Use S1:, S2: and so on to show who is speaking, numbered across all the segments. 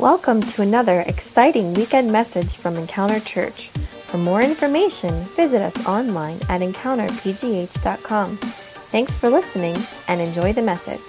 S1: Welcome to another exciting weekend message from Encounter Church. For more information, visit us online at encounterpgh.com. Thanks for listening and enjoy the message.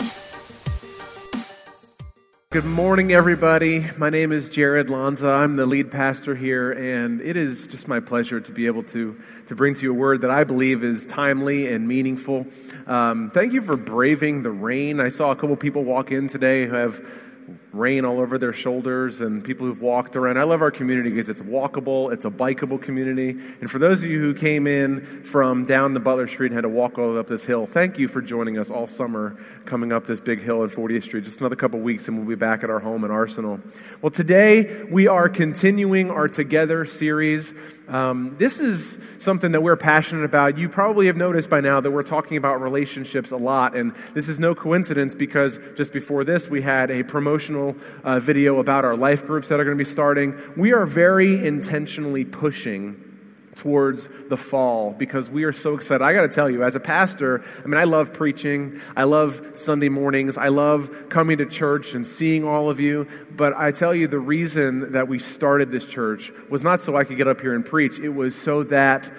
S2: Good morning, everybody. My name is Jared Lanza. I'm the lead pastor here, and it is just my pleasure to be able to, to bring to you a word that I believe is timely and meaningful. Um, thank you for braving the rain. I saw a couple people walk in today who have rain all over their shoulders and people who've walked around. I love our community because it's walkable, it's a bikeable community. And for those of you who came in from down the Butler Street and had to walk all the way up this hill, thank you for joining us all summer coming up this big hill at 40th Street. Just another couple weeks and we'll be back at our home in Arsenal. Well, today we are continuing our Together series. Um, this is something that we're passionate about. You probably have noticed by now that we're talking about relationships a lot, and this is no coincidence because just before this we had a promotional uh, video about our life groups that are going to be starting. We are very intentionally pushing towards the fall because we are so excited. I got to tell you, as a pastor, I mean, I love preaching. I love Sunday mornings. I love coming to church and seeing all of you. But I tell you, the reason that we started this church was not so I could get up here and preach, it was so that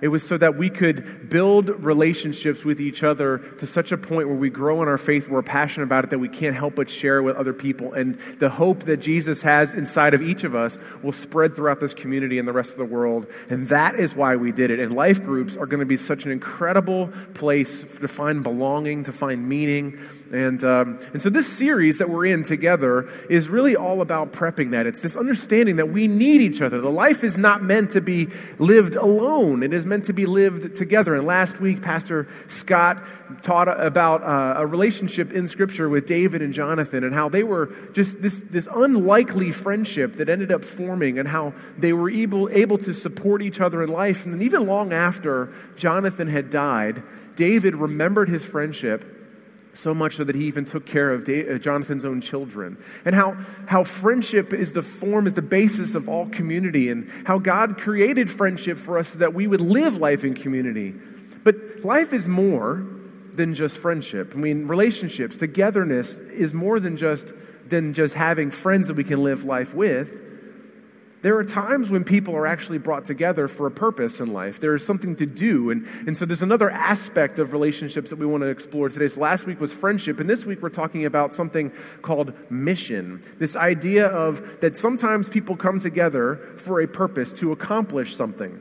S2: it was so that we could build relationships with each other to such a point where we grow in our faith, we're passionate about it, that we can't help but share with other people. And the hope that Jesus has inside of each of us will spread throughout this community and the rest of the world. And that is why we did it. And life groups are going to be such an incredible place to find belonging, to find meaning. And, um, and so this series that we're in together is really all about prepping that. It's this understanding that we need each other. The life is not meant to be lived alone. It is meant to be lived together. And last week, Pastor Scott taught about uh, a relationship in Scripture with David and Jonathan and how they were just this, this unlikely friendship that ended up forming and how they were able, able to support each other in life. And even long after Jonathan had died, David remembered his friendship so much so that he even took care of uh, Jonathan's own children. And how, how friendship is the form, is the basis of all community, and how God created friendship for us so that we would live life in community. But life is more than just friendship. I mean, relationships, togetherness is more than just, than just having friends that we can live life with. There are times when people are actually brought together for a purpose in life. There is something to do. And, and so there's another aspect of relationships that we want to explore today. So last week was friendship, and this week we're talking about something called mission. This idea of that sometimes people come together for a purpose to accomplish something.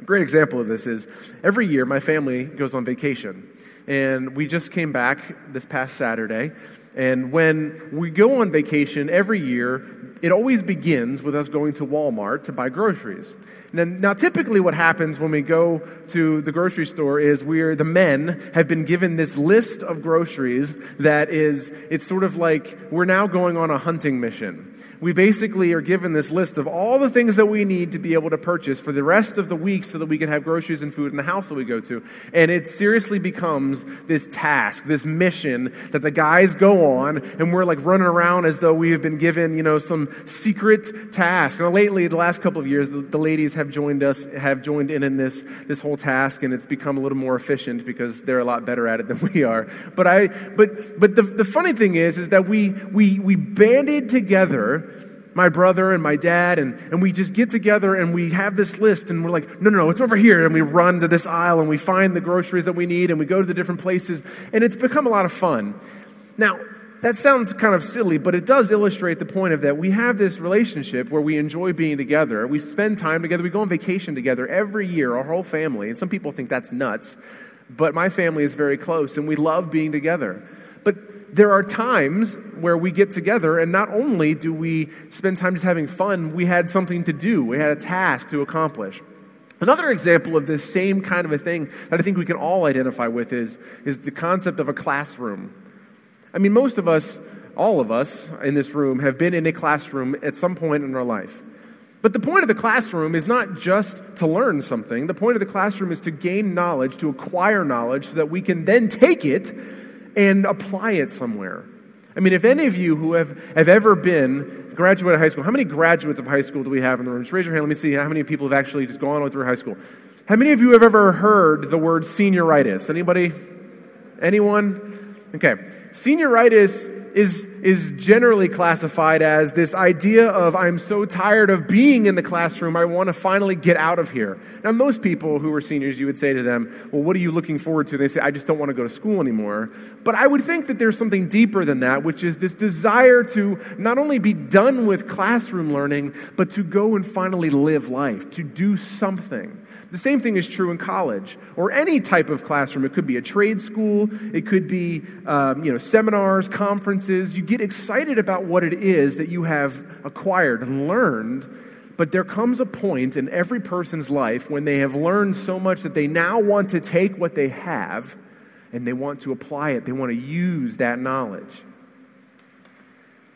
S2: A great example of this is every year my family goes on vacation. And we just came back this past Saturday. And when we go on vacation every year, it always begins with us going to Walmart to buy groceries. Now, now, typically, what happens when we go to the grocery store is we're the men have been given this list of groceries that is, it's sort of like we're now going on a hunting mission we basically are given this list of all the things that we need to be able to purchase for the rest of the week so that we can have groceries and food in the house that we go to. And it seriously becomes this task, this mission that the guys go on, and we're like running around as though we have been given, you know, some secret task. Now, lately, the last couple of years, the, the ladies have joined us, have joined in in this, this whole task, and it's become a little more efficient because they're a lot better at it than we are. But I, but, but the, the funny thing is, is that we, we, we banded together my brother and my dad, and, and we just get together and we have this list, and we're like, no, no, no, it's over here. And we run to this aisle and we find the groceries that we need, and we go to the different places, and it's become a lot of fun. Now, that sounds kind of silly, but it does illustrate the point of that we have this relationship where we enjoy being together. We spend time together. We go on vacation together every year, our whole family. And some people think that's nuts, but my family is very close, and we love being together. But there are times where we get together, and not only do we spend time just having fun, we had something to do, we had a task to accomplish. Another example of this same kind of a thing that I think we can all identify with is, is the concept of a classroom. I mean, most of us, all of us in this room, have been in a classroom at some point in our life. But the point of the classroom is not just to learn something. The point of the classroom is to gain knowledge, to acquire knowledge, so that we can then take it and apply it somewhere. I mean, if any of you who have, have ever been graduate of high school, how many graduates of high school do we have in the room? Just raise your hand. Let me see how many people have actually just gone through high school. How many of you have ever heard the word senioritis? Anybody? Anyone? Okay. Senioritis is is generally classified as this idea of I'm so tired of being in the classroom, I want to finally get out of here. Now, most people who are seniors, you would say to them, Well, what are you looking forward to? And they say, I just don't want to go to school anymore. But I would think that there's something deeper than that, which is this desire to not only be done with classroom learning, but to go and finally live life, to do something. The same thing is true in college or any type of classroom. It could be a trade school, it could be um, you know, seminars, conferences. You get excited about what it is that you have acquired and learned, but there comes a point in every person's life when they have learned so much that they now want to take what they have and they want to apply it, they want to use that knowledge.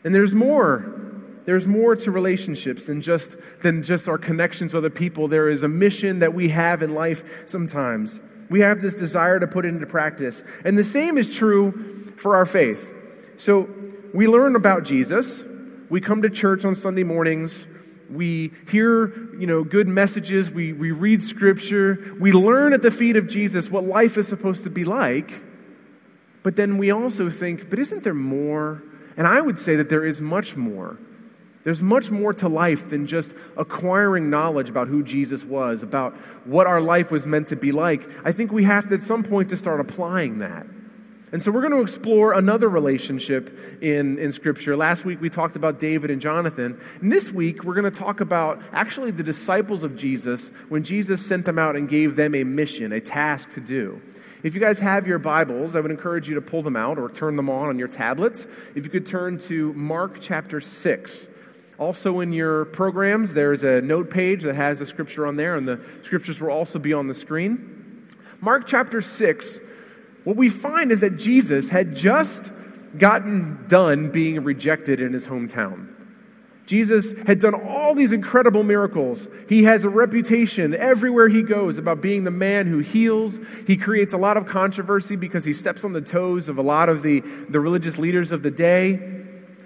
S2: And there's more there's more to relationships than just, than just our connections with other people. There is a mission that we have in life sometimes. We have this desire to put it into practice. And the same is true for our faith. So we learn about Jesus. We come to church on Sunday mornings. We hear, you know, good messages. We, we read scripture. We learn at the feet of Jesus what life is supposed to be like. But then we also think, but isn't there more? And I would say that there is much more. There's much more to life than just acquiring knowledge about who Jesus was, about what our life was meant to be like. I think we have to, at some point, to start applying that. And so we're going to explore another relationship in, in Scripture. Last week we talked about David and Jonathan. And this week we're going to talk about actually the disciples of Jesus when Jesus sent them out and gave them a mission, a task to do. If you guys have your Bibles, I would encourage you to pull them out or turn them on on your tablets. If you could turn to Mark chapter 6. Also, in your programs, there's a note page that has the scripture on there, and the scriptures will also be on the screen. Mark chapter 6, what we find is that Jesus had just gotten done being rejected in his hometown. Jesus had done all these incredible miracles. He has a reputation everywhere he goes about being the man who heals. He creates a lot of controversy because he steps on the toes of a lot of the, the religious leaders of the day.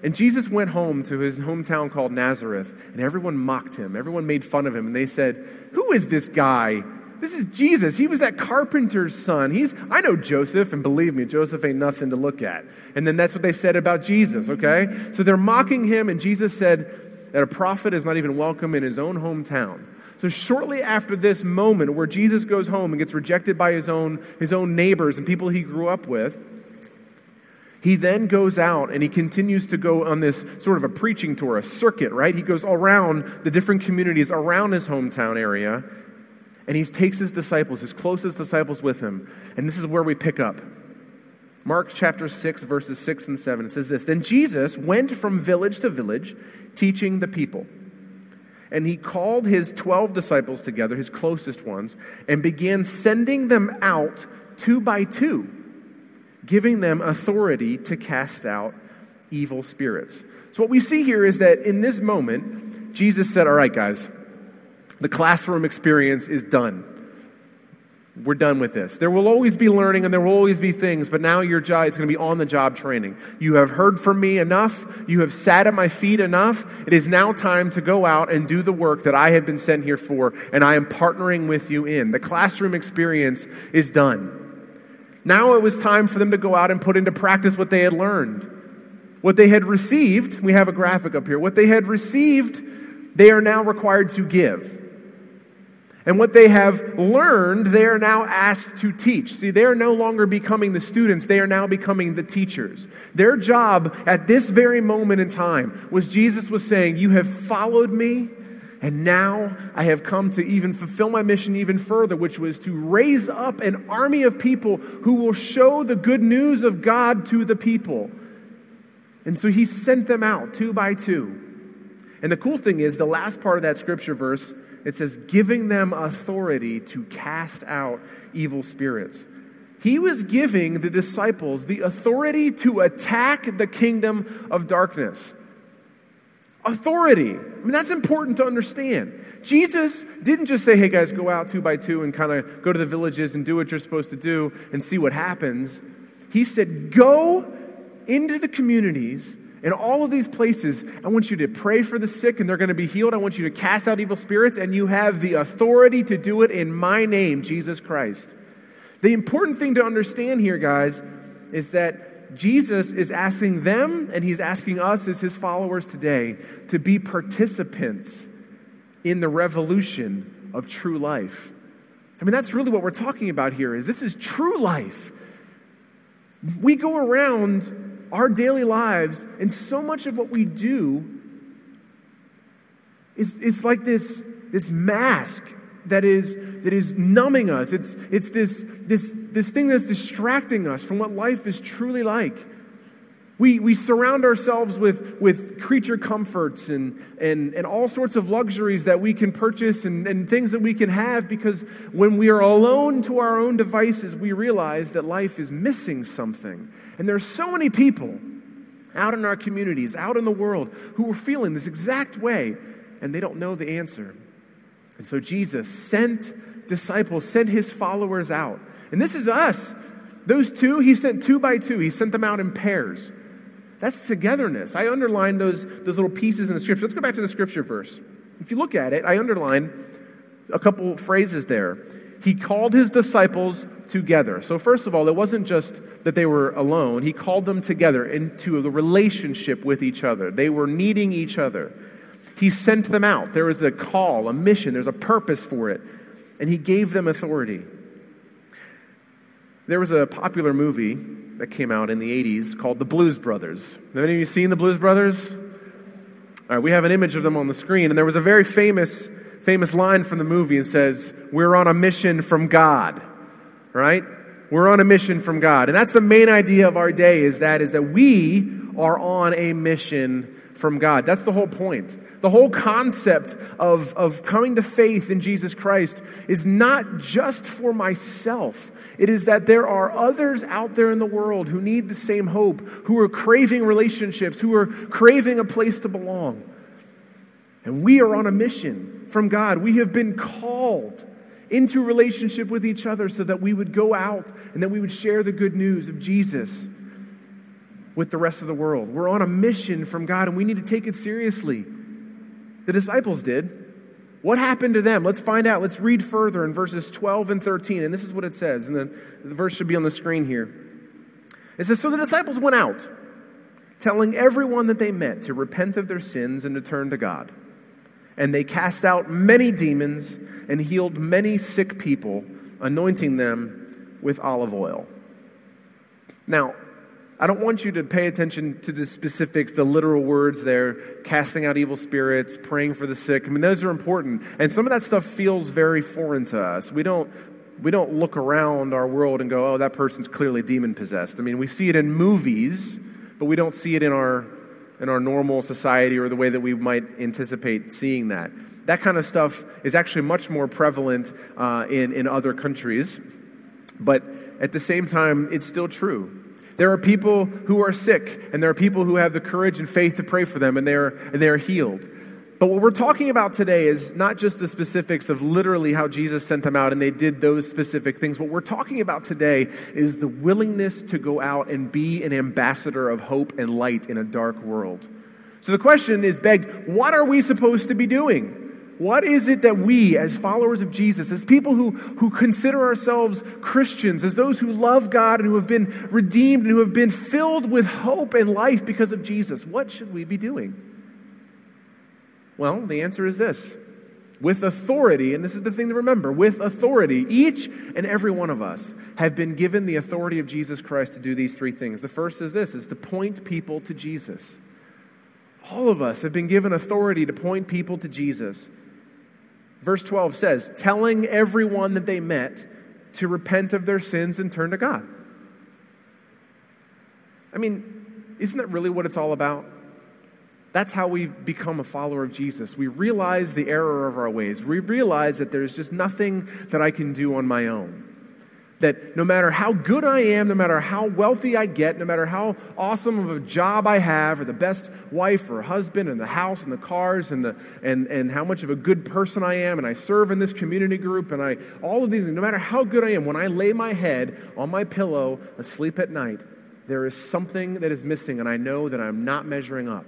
S2: And Jesus went home to his hometown called Nazareth, and everyone mocked him. Everyone made fun of him, and they said, Who is this guy? This is Jesus. He was that carpenter's son. He's, I know Joseph, and believe me, Joseph ain't nothing to look at. And then that's what they said about Jesus, okay? So they're mocking him, and Jesus said that a prophet is not even welcome in his own hometown. So shortly after this moment where Jesus goes home and gets rejected by his own, his own neighbors and people he grew up with, he then goes out and he continues to go on this sort of a preaching tour, a circuit, right? He goes around the different communities around his hometown area and he takes his disciples, his closest disciples with him. And this is where we pick up. Mark chapter 6, verses 6 and 7. It says this Then Jesus went from village to village, teaching the people. And he called his 12 disciples together, his closest ones, and began sending them out two by two giving them authority to cast out evil spirits. So, what we see here is that in this moment, Jesus said, All right, guys, the classroom experience is done. We're done with this. There will always be learning and there will always be things, but now your job is going to be on the job training. You have heard from me enough. You have sat at my feet enough. It is now time to go out and do the work that I have been sent here for, and I am partnering with you in. The classroom experience is done. Now it was time for them to go out and put into practice what they had learned. What they had received, we have a graphic up here, what they had received, they are now required to give. And what they have learned, they are now asked to teach. See, they are no longer becoming the students, they are now becoming the teachers. Their job at this very moment in time was Jesus was saying, You have followed me, and now I have come to even fulfill my mission even further, which was to raise up an army of people who will show the good news of God to the people. And so he sent them out two by two. And the cool thing is, the last part of that scripture verse, it says, giving them authority to cast out evil spirits. He was giving the disciples the authority to attack the kingdom of darkness. Authority. I mean, that's important to understand. Jesus didn't just say, hey guys, go out two by two and kind of go to the villages and do what you're supposed to do and see what happens. He said, go into the communities in all of these places. I want you to pray for the sick and they're going to be healed. I want you to cast out evil spirits, and you have the authority to do it in my name, Jesus Christ. The important thing to understand here, guys, is that Jesus is asking them, and he's asking us as his followers today, to be participants in the revolution of true life. I mean, that's really what we're talking about here is this is true life. We go around our daily lives, and so much of what we do is, is like this, this mask that is, that is numbing us. It's, it's this, this, this thing that's distracting us from what life is truly like. We, we surround ourselves with, with creature comforts and, and, and all sorts of luxuries that we can purchase and, and things that we can have because when we are alone to our own devices, we realize that life is missing something. And there are so many people out in our communities, out in the world, who are feeling this exact way, and they don't know the answer. And so Jesus sent disciples, sent his followers out. And this is us. Those two, he sent two by two, he sent them out in pairs. That's togetherness. I underlined those, those little pieces in the scripture. Let's go back to the scripture verse. If you look at it, I underlined a couple phrases there. He called his disciples together. So, first of all, it wasn't just that they were alone, he called them together into a relationship with each other. They were needing each other. He sent them out. There was a call, a mission, there's a purpose for it. And he gave them authority. There was a popular movie that came out in the 80s called The Blues Brothers. Have any of you seen The Blues Brothers? All right, we have an image of them on the screen, and there was a very famous, famous line from the movie and says, We're on a mission from God, right? We're on a mission from God. And that's the main idea of our day is that is that we are on a mission from God. That's the whole point. The whole concept of, of coming to faith in Jesus Christ is not just for myself. It is that there are others out there in the world who need the same hope, who are craving relationships, who are craving a place to belong. And we are on a mission from God. We have been called into relationship with each other so that we would go out and that we would share the good news of Jesus with the rest of the world. We're on a mission from God and we need to take it seriously. The disciples did. What happened to them? Let's find out. Let's read further in verses 12 and 13. And this is what it says. And the, the verse should be on the screen here. It says So the disciples went out, telling everyone that they met to repent of their sins and to turn to God. And they cast out many demons and healed many sick people, anointing them with olive oil. Now, I don't want you to pay attention to the specifics, the literal words there, casting out evil spirits, praying for the sick. I mean, those are important. And some of that stuff feels very foreign to us. We don't, we don't look around our world and go, oh, that person's clearly demon possessed. I mean, we see it in movies, but we don't see it in our, in our normal society or the way that we might anticipate seeing that. That kind of stuff is actually much more prevalent uh, in, in other countries. But at the same time, it's still true. There are people who are sick, and there are people who have the courage and faith to pray for them, and they are, and they are healed. But what we're talking about today is not just the specifics of literally how Jesus sent them out and they did those specific things. What we're talking about today is the willingness to go out and be an ambassador of hope and light in a dark world. So the question is begged what are we supposed to be doing? What is it that we, as followers of Jesus, as people who, who consider ourselves Christians, as those who love God and who have been redeemed and who have been filled with hope and life because of Jesus, what should we be doing? Well, the answer is this with authority, and this is the thing to remember with authority, each and every one of us have been given the authority of Jesus Christ to do these three things. The first is this is to point people to Jesus. All of us have been given authority to point people to Jesus. Verse 12 says, telling everyone that they met to repent of their sins and turn to God. I mean, isn't that really what it's all about? That's how we become a follower of Jesus. We realize the error of our ways. We realize that there's just nothing that I can do on my own that no matter how good I am, no matter how wealthy I get, no matter how awesome of a job I have, or the best wife or husband, and the house and the cars, and, the, and, and how much of a good person I am, and I serve in this community group, and I, all of these no matter how good I am, when I lay my head on my pillow asleep at night, there is something that is missing, and I know that I'm not measuring up.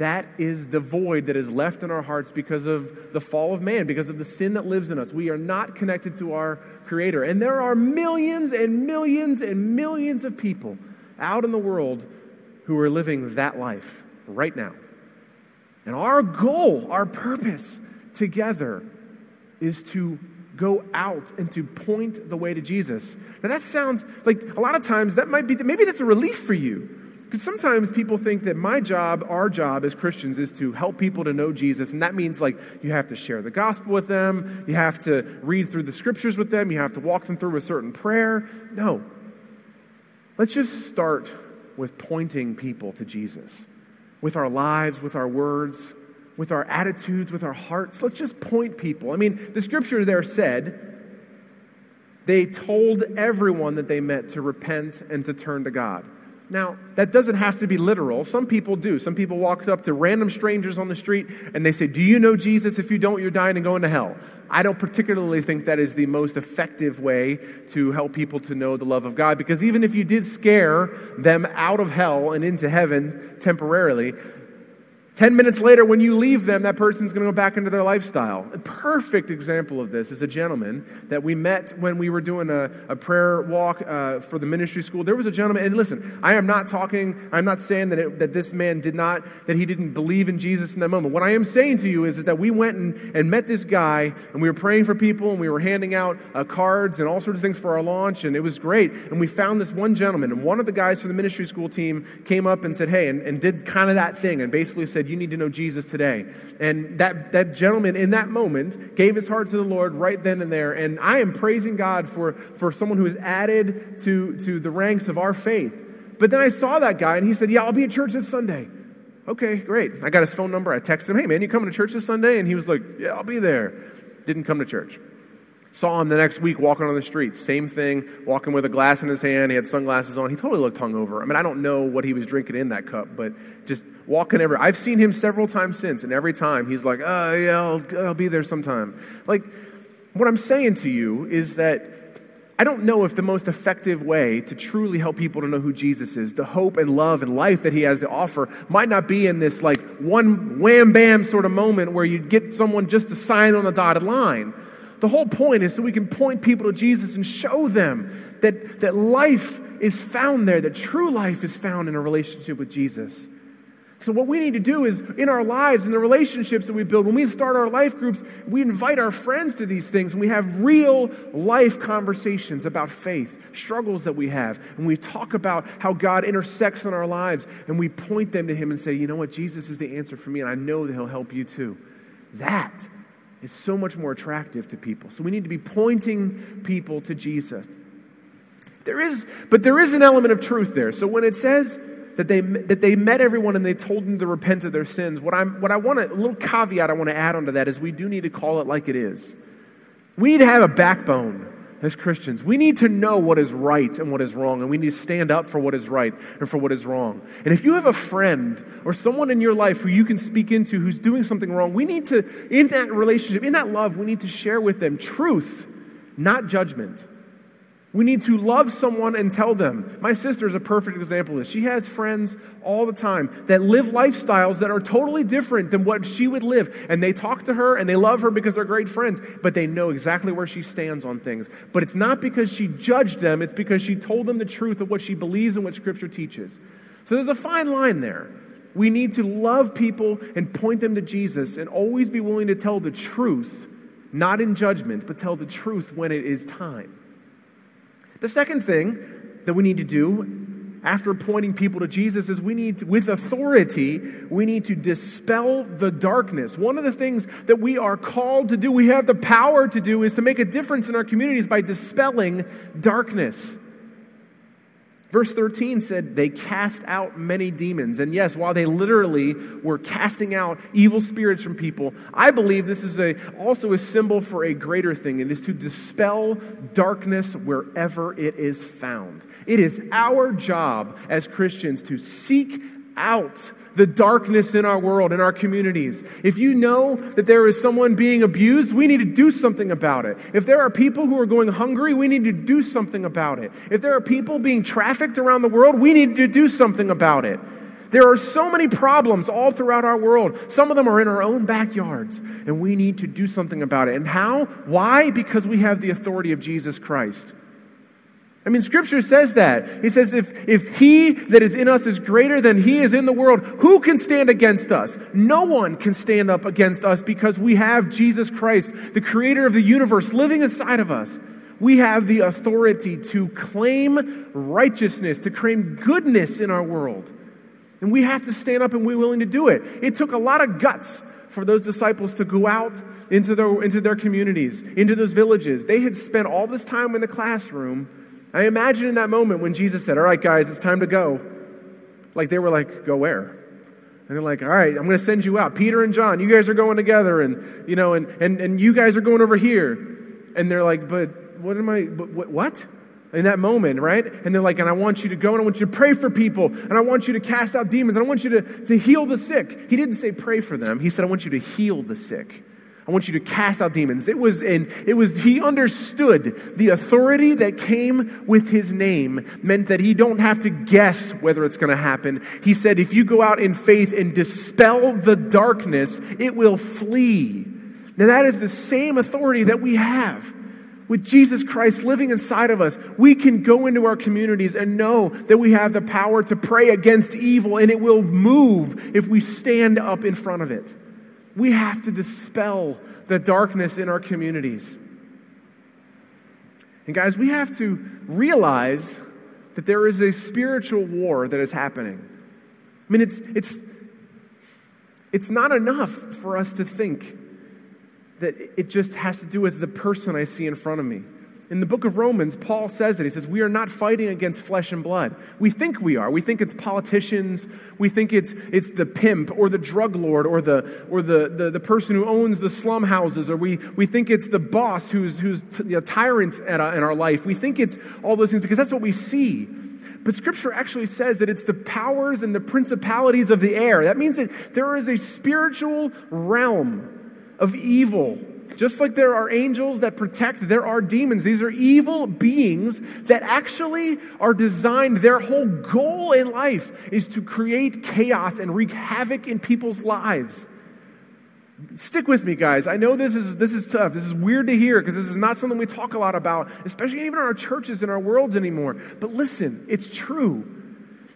S2: That is the void that is left in our hearts because of the fall of man, because of the sin that lives in us. We are not connected to our Creator. And there are millions and millions and millions of people out in the world who are living that life right now. And our goal, our purpose together is to go out and to point the way to Jesus. Now that sounds like a lot of times that might be, maybe that's a relief for you. Because sometimes people think that my job, our job as Christians, is to help people to know Jesus. And that means like you have to share the gospel with them, you have to read through the scriptures with them, you have to walk them through a certain prayer. No. Let's just start with pointing people to Jesus with our lives, with our words, with our attitudes, with our hearts. Let's just point people. I mean, the scripture there said, they told everyone that they met to repent and to turn to God. Now, that doesn't have to be literal. Some people do. Some people walk up to random strangers on the street and they say, Do you know Jesus? If you don't, you're dying and going to hell. I don't particularly think that is the most effective way to help people to know the love of God because even if you did scare them out of hell and into heaven temporarily, 10 minutes later, when you leave them, that person's going to go back into their lifestyle. A perfect example of this is a gentleman that we met when we were doing a, a prayer walk uh, for the ministry school. There was a gentleman, and listen, I am not talking, I'm not saying that, it, that this man did not, that he didn't believe in Jesus in that moment. What I am saying to you is, is that we went and, and met this guy, and we were praying for people, and we were handing out uh, cards and all sorts of things for our launch, and it was great. And we found this one gentleman, and one of the guys from the ministry school team came up and said, Hey, and, and did kind of that thing, and basically said, you need to know Jesus today. And that, that gentleman in that moment gave his heart to the Lord right then and there. And I am praising God for, for someone who is added to, to the ranks of our faith. But then I saw that guy and he said, Yeah, I'll be at church this Sunday. Okay, great. I got his phone number. I texted him, Hey, man, you coming to church this Sunday? And he was like, Yeah, I'll be there. Didn't come to church. Saw him the next week walking on the street. Same thing, walking with a glass in his hand. He had sunglasses on. He totally looked hungover. I mean, I don't know what he was drinking in that cup, but just walking everywhere. I've seen him several times since, and every time he's like, oh, yeah, I'll, I'll be there sometime. Like, what I'm saying to you is that I don't know if the most effective way to truly help people to know who Jesus is, the hope and love and life that he has to offer, might not be in this like one wham bam sort of moment where you get someone just to sign on the dotted line. The whole point is so we can point people to Jesus and show them that, that life is found there, that true life is found in a relationship with Jesus. So, what we need to do is in our lives, in the relationships that we build, when we start our life groups, we invite our friends to these things and we have real life conversations about faith, struggles that we have, and we talk about how God intersects in our lives and we point them to Him and say, you know what, Jesus is the answer for me, and I know that He'll help you too. That is so much more attractive to people. So we need to be pointing people to Jesus. There is, but there is an element of truth there. So when it says that they, that they met everyone and they told them to repent of their sins, what, I'm, what I want to, a little caveat I want to add onto that is we do need to call it like it is. We need to have a backbone as Christians. We need to know what is right and what is wrong, and we need to stand up for what is right and for what is wrong. And if you have a friend or someone in your life who you can speak into who's doing something wrong, we need to, in that relationship, in that love, we need to share with them truth, not judgment. We need to love someone and tell them. My sister is a perfect example of this. She has friends all the time that live lifestyles that are totally different than what she would live. And they talk to her and they love her because they're great friends, but they know exactly where she stands on things. But it's not because she judged them, it's because she told them the truth of what she believes and what Scripture teaches. So there's a fine line there. We need to love people and point them to Jesus and always be willing to tell the truth, not in judgment, but tell the truth when it is time. The second thing that we need to do after pointing people to Jesus is we need to, with authority, we need to dispel the darkness. One of the things that we are called to do, we have the power to do, is to make a difference in our communities by dispelling darkness. Verse 13 said they cast out many demons. And yes, while they literally were casting out evil spirits from people, I believe this is a, also a symbol for a greater thing. It is to dispel darkness wherever it is found. It is our job as Christians to seek out the darkness in our world, in our communities. If you know that there is someone being abused, we need to do something about it. If there are people who are going hungry, we need to do something about it. If there are people being trafficked around the world, we need to do something about it. There are so many problems all throughout our world. Some of them are in our own backyards, and we need to do something about it. And how? Why? Because we have the authority of Jesus Christ. I mean, Scripture says that. He says, if, if he that is in us is greater than he is in the world, who can stand against us? No one can stand up against us because we have Jesus Christ, the creator of the universe, living inside of us. We have the authority to claim righteousness, to claim goodness in our world. And we have to stand up and be willing to do it. It took a lot of guts for those disciples to go out into their, into their communities, into those villages. They had spent all this time in the classroom I imagine in that moment when Jesus said, All right, guys, it's time to go. Like they were like, Go where? And they're like, All right, I'm going to send you out. Peter and John, you guys are going together, and, you know, and, and, and you guys are going over here. And they're like, But what am I, but what? what? in that moment, right? And they're like, and I want you to go and I want you to pray for people and I want you to cast out demons and I want you to, to heal the sick. He didn't say pray for them. He said, I want you to heal the sick. I want you to cast out demons. It was in, it was, he understood the authority that came with his name meant that he don't have to guess whether it's going to happen. He said, if you go out in faith and dispel the darkness, it will flee. Now that is the same authority that we have. With Jesus Christ living inside of us, we can go into our communities and know that we have the power to pray against evil and it will move if we stand up in front of it. We have to dispel the darkness in our communities. And guys, we have to realize that there is a spiritual war that is happening. I mean, it's, it's, it's not enough for us to think that it just has to do with the person I see in front of me. In the book of Romans, Paul says that. He says, We are not fighting against flesh and blood. We think we are. We think it's politicians. We think it's, it's the pimp or the drug lord or, the, or the, the, the person who owns the slum houses. Or we, we think it's the boss who's, who's t- a tyrant at, uh, in our life. We think it's all those things because that's what we see. But scripture actually says that it's the powers and the principalities of the air. That means that there is a spiritual realm of evil just like there are angels that protect, there are demons. These are evil beings that actually are designed, their whole goal in life is to create chaos and wreak havoc in people's lives. Stick with me, guys. I know this is, this is tough. This is weird to hear because this is not something we talk a lot about, especially even in our churches and our worlds anymore. But listen, it's true.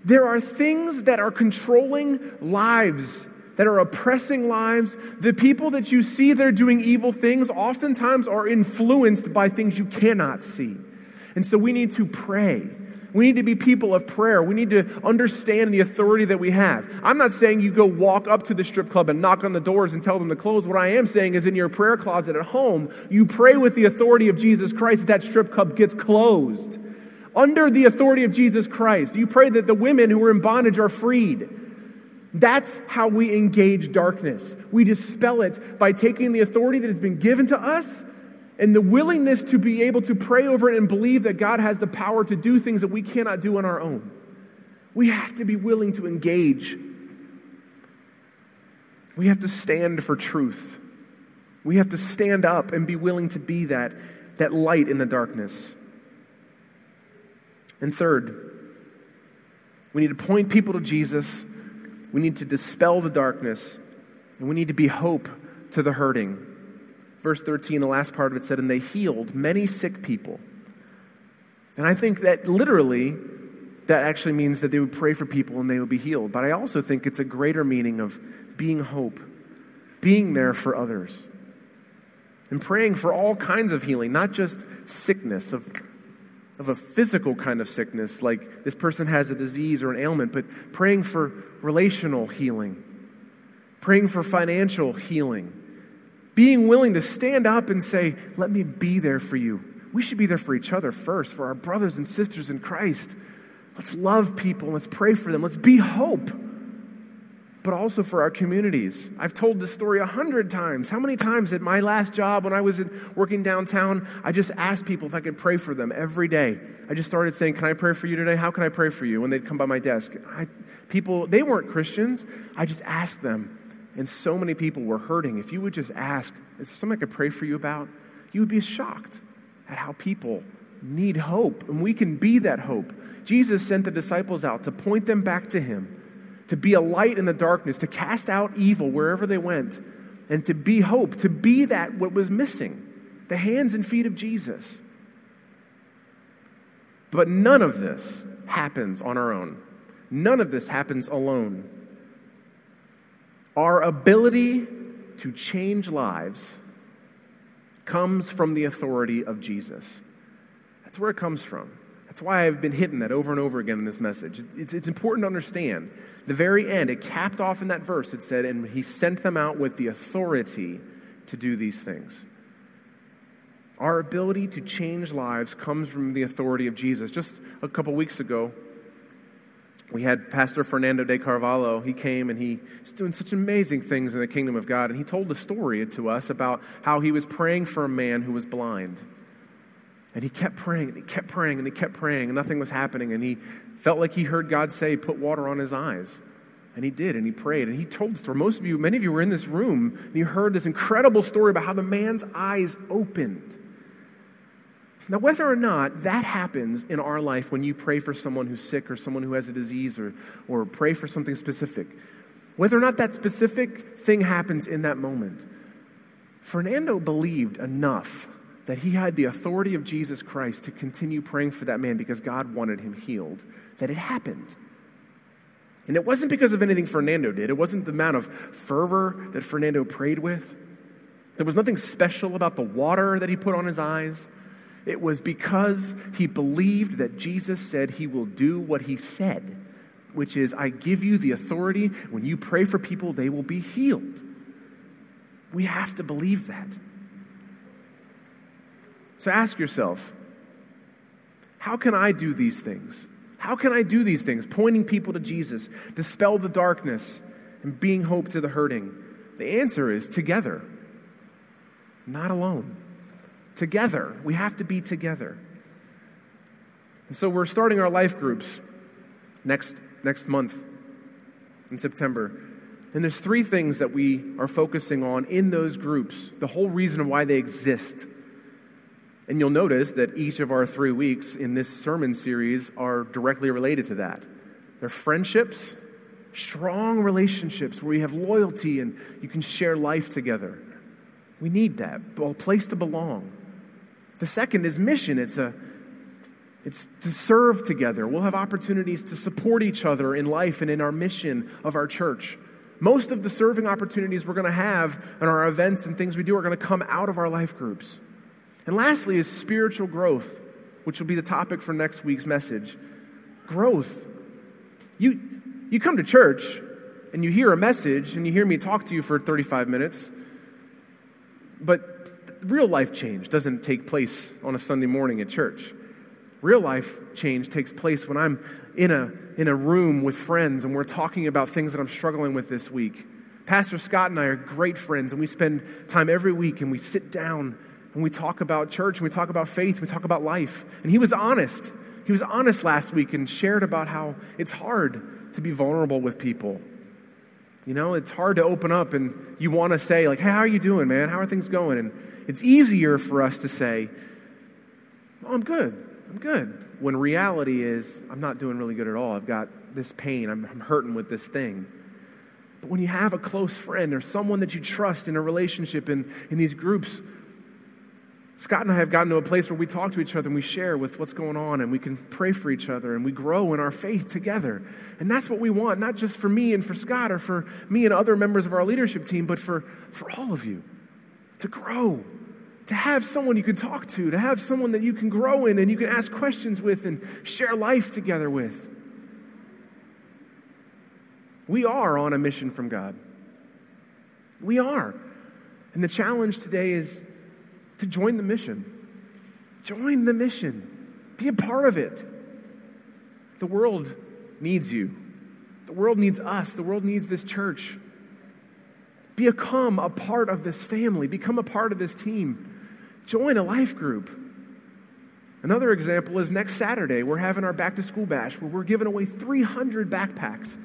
S2: There are things that are controlling lives that are oppressing lives, the people that you see that are doing evil things, oftentimes are influenced by things you cannot see. And so we need to pray. We need to be people of prayer. We need to understand the authority that we have. I'm not saying you go walk up to the strip club and knock on the doors and tell them to close. What I am saying is in your prayer closet at home, you pray with the authority of Jesus Christ that strip club gets closed. Under the authority of Jesus Christ, you pray that the women who are in bondage are freed. That's how we engage darkness. We dispel it by taking the authority that has been given to us and the willingness to be able to pray over it and believe that God has the power to do things that we cannot do on our own. We have to be willing to engage. We have to stand for truth. We have to stand up and be willing to be that, that light in the darkness. And third, we need to point people to Jesus we need to dispel the darkness, and we need to be hope to the hurting. Verse 13, the last part of it said, And they healed many sick people. And I think that literally, that actually means that they would pray for people and they would be healed. But I also think it's a greater meaning of being hope, being there for others, and praying for all kinds of healing, not just sickness, of of a physical kind of sickness, like this person has a disease or an ailment, but praying for relational healing, praying for financial healing, being willing to stand up and say, Let me be there for you. We should be there for each other first, for our brothers and sisters in Christ. Let's love people, let's pray for them, let's be hope but also for our communities. I've told this story a hundred times. How many times at my last job when I was working downtown, I just asked people if I could pray for them every day. I just started saying, Can I pray for you today? How can I pray for you? When they'd come by my desk. I, people, they weren't Christians. I just asked them. And so many people were hurting. If you would just ask, Is there something I could pray for you about? You would be shocked at how people need hope. And we can be that hope. Jesus sent the disciples out to point them back to Him to be a light in the darkness, to cast out evil wherever they went, and to be hope, to be that what was missing the hands and feet of Jesus. But none of this happens on our own. None of this happens alone. Our ability to change lives comes from the authority of Jesus. That's where it comes from. That's why I've been hitting that over and over again in this message. It's, it's important to understand. The very end, it capped off in that verse, it said, and he sent them out with the authority to do these things. Our ability to change lives comes from the authority of Jesus. Just a couple weeks ago, we had Pastor Fernando de Carvalho. He came and he's doing such amazing things in the kingdom of God. And he told a story to us about how he was praying for a man who was blind. And he kept praying and he kept praying and he kept praying and nothing was happening. And he felt like he heard God say, Put water on his eyes. And he did, and he prayed, and he told story. Most of you, many of you were in this room, and you heard this incredible story about how the man's eyes opened. Now, whether or not that happens in our life when you pray for someone who's sick or someone who has a disease or, or pray for something specific, whether or not that specific thing happens in that moment, Fernando believed enough that he had the authority of Jesus Christ to continue praying for that man because God wanted him healed, that it happened. And it wasn't because of anything Fernando did, it wasn't the amount of fervor that Fernando prayed with. There was nothing special about the water that he put on his eyes. It was because he believed that Jesus said he will do what he said, which is, I give you the authority. When you pray for people, they will be healed. We have to believe that. So ask yourself how can I do these things? How can I do these things? Pointing people to Jesus, dispel the darkness, and being hope to the hurting. The answer is together, not alone together. We have to be together. And so we're starting our life groups next, next month in September. And there's three things that we are focusing on in those groups, the whole reason why they exist. And you'll notice that each of our three weeks in this sermon series are directly related to that. They're friendships, strong relationships where we have loyalty and you can share life together. We need that, a place to belong. The second is mission. It's a it's to serve together. We'll have opportunities to support each other in life and in our mission of our church. Most of the serving opportunities we're going to have in our events and things we do are going to come out of our life groups. And lastly is spiritual growth, which will be the topic for next week's message. Growth. You, you come to church and you hear a message and you hear me talk to you for 35 minutes, but real life change doesn't take place on a Sunday morning at church. Real life change takes place when I'm in a, in a room with friends and we're talking about things that I'm struggling with this week. Pastor Scott and I are great friends, and we spend time every week and we sit down and we talk about church and we talk about faith, we talk about life. And he was honest. He was honest last week and shared about how it's hard to be vulnerable with people. You know, it's hard to open up and you want to say, like, hey, how are you doing, man? How are things going? And it's easier for us to say, oh, I'm good, I'm good. When reality is, I'm not doing really good at all. I've got this pain, I'm, I'm hurting with this thing. But when you have a close friend or someone that you trust in a relationship in, in these groups, Scott and I have gotten to a place where we talk to each other and we share with what's going on and we can pray for each other and we grow in our faith together. And that's what we want, not just for me and for Scott or for me and other members of our leadership team, but for, for all of you to grow, to have someone you can talk to, to have someone that you can grow in and you can ask questions with and share life together with. We are on a mission from God. We are. And the challenge today is to join the mission. Join the mission. Be a part of it. The world needs you. The world needs us. The world needs this church. Become a part of this family, become a part of this team. Join a life group. Another example is next Saturday, we're having our back to school bash where we're giving away 300 backpacks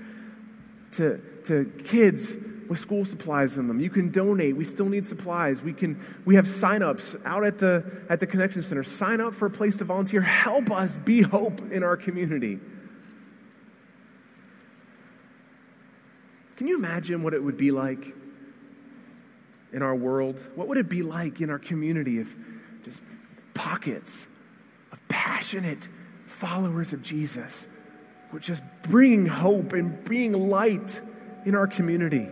S2: to, to kids with school supplies in them. You can donate. We still need supplies. We can we have sign-ups out at the at the connection center. Sign up for a place to volunteer. Help us be hope in our community. Can you imagine what it would be like in our world? What would it be like in our community if just pockets of passionate followers of Jesus, we're just bringing hope and bringing light in our community.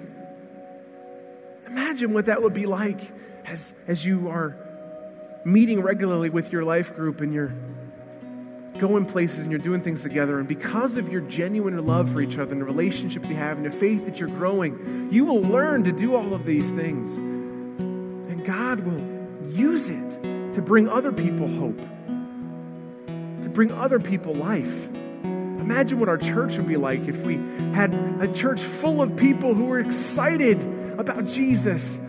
S2: Imagine what that would be like as, as you are meeting regularly with your life group and you're going places and you're doing things together. And because of your genuine love for each other and the relationship you have and the faith that you're growing, you will learn to do all of these things. And God will use it to bring other people hope, to bring other people life. Imagine what our church would be like if we had a church full of people who were excited about Jesus,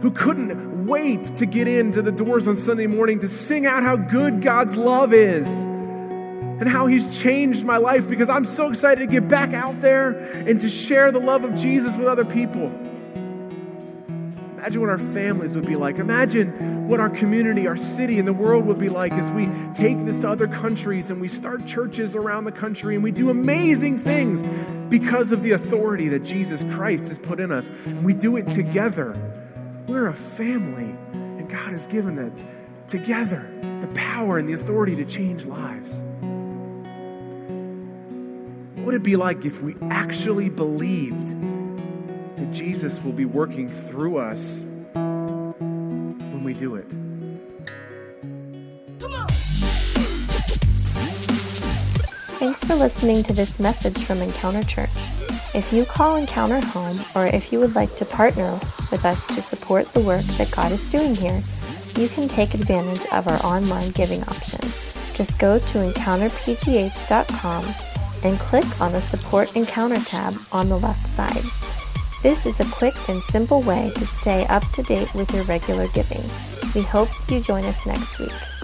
S2: who couldn't wait to get into the doors on Sunday morning to sing out how good God's love is and how He's changed my life because I'm so excited to get back out there and to share the love of Jesus with other people. Imagine what our families would be like. Imagine what our community, our city, and the world would be like as we take this to other countries and we start churches around the country and we do amazing things because of the authority that Jesus Christ has put in us. And we do it together. We're a family, and God has given that together the power and the authority to change lives. What would it be like if we actually believed that Jesus will be working through us when we do it?
S1: For listening to this message from Encounter Church. If you call Encounter home, or if you would like to partner with us to support the work that God is doing here, you can take advantage of our online giving option. Just go to encounterpgh.com and click on the Support Encounter tab on the left side. This is a quick and simple way to stay up to date with your regular giving. We hope you join us next week.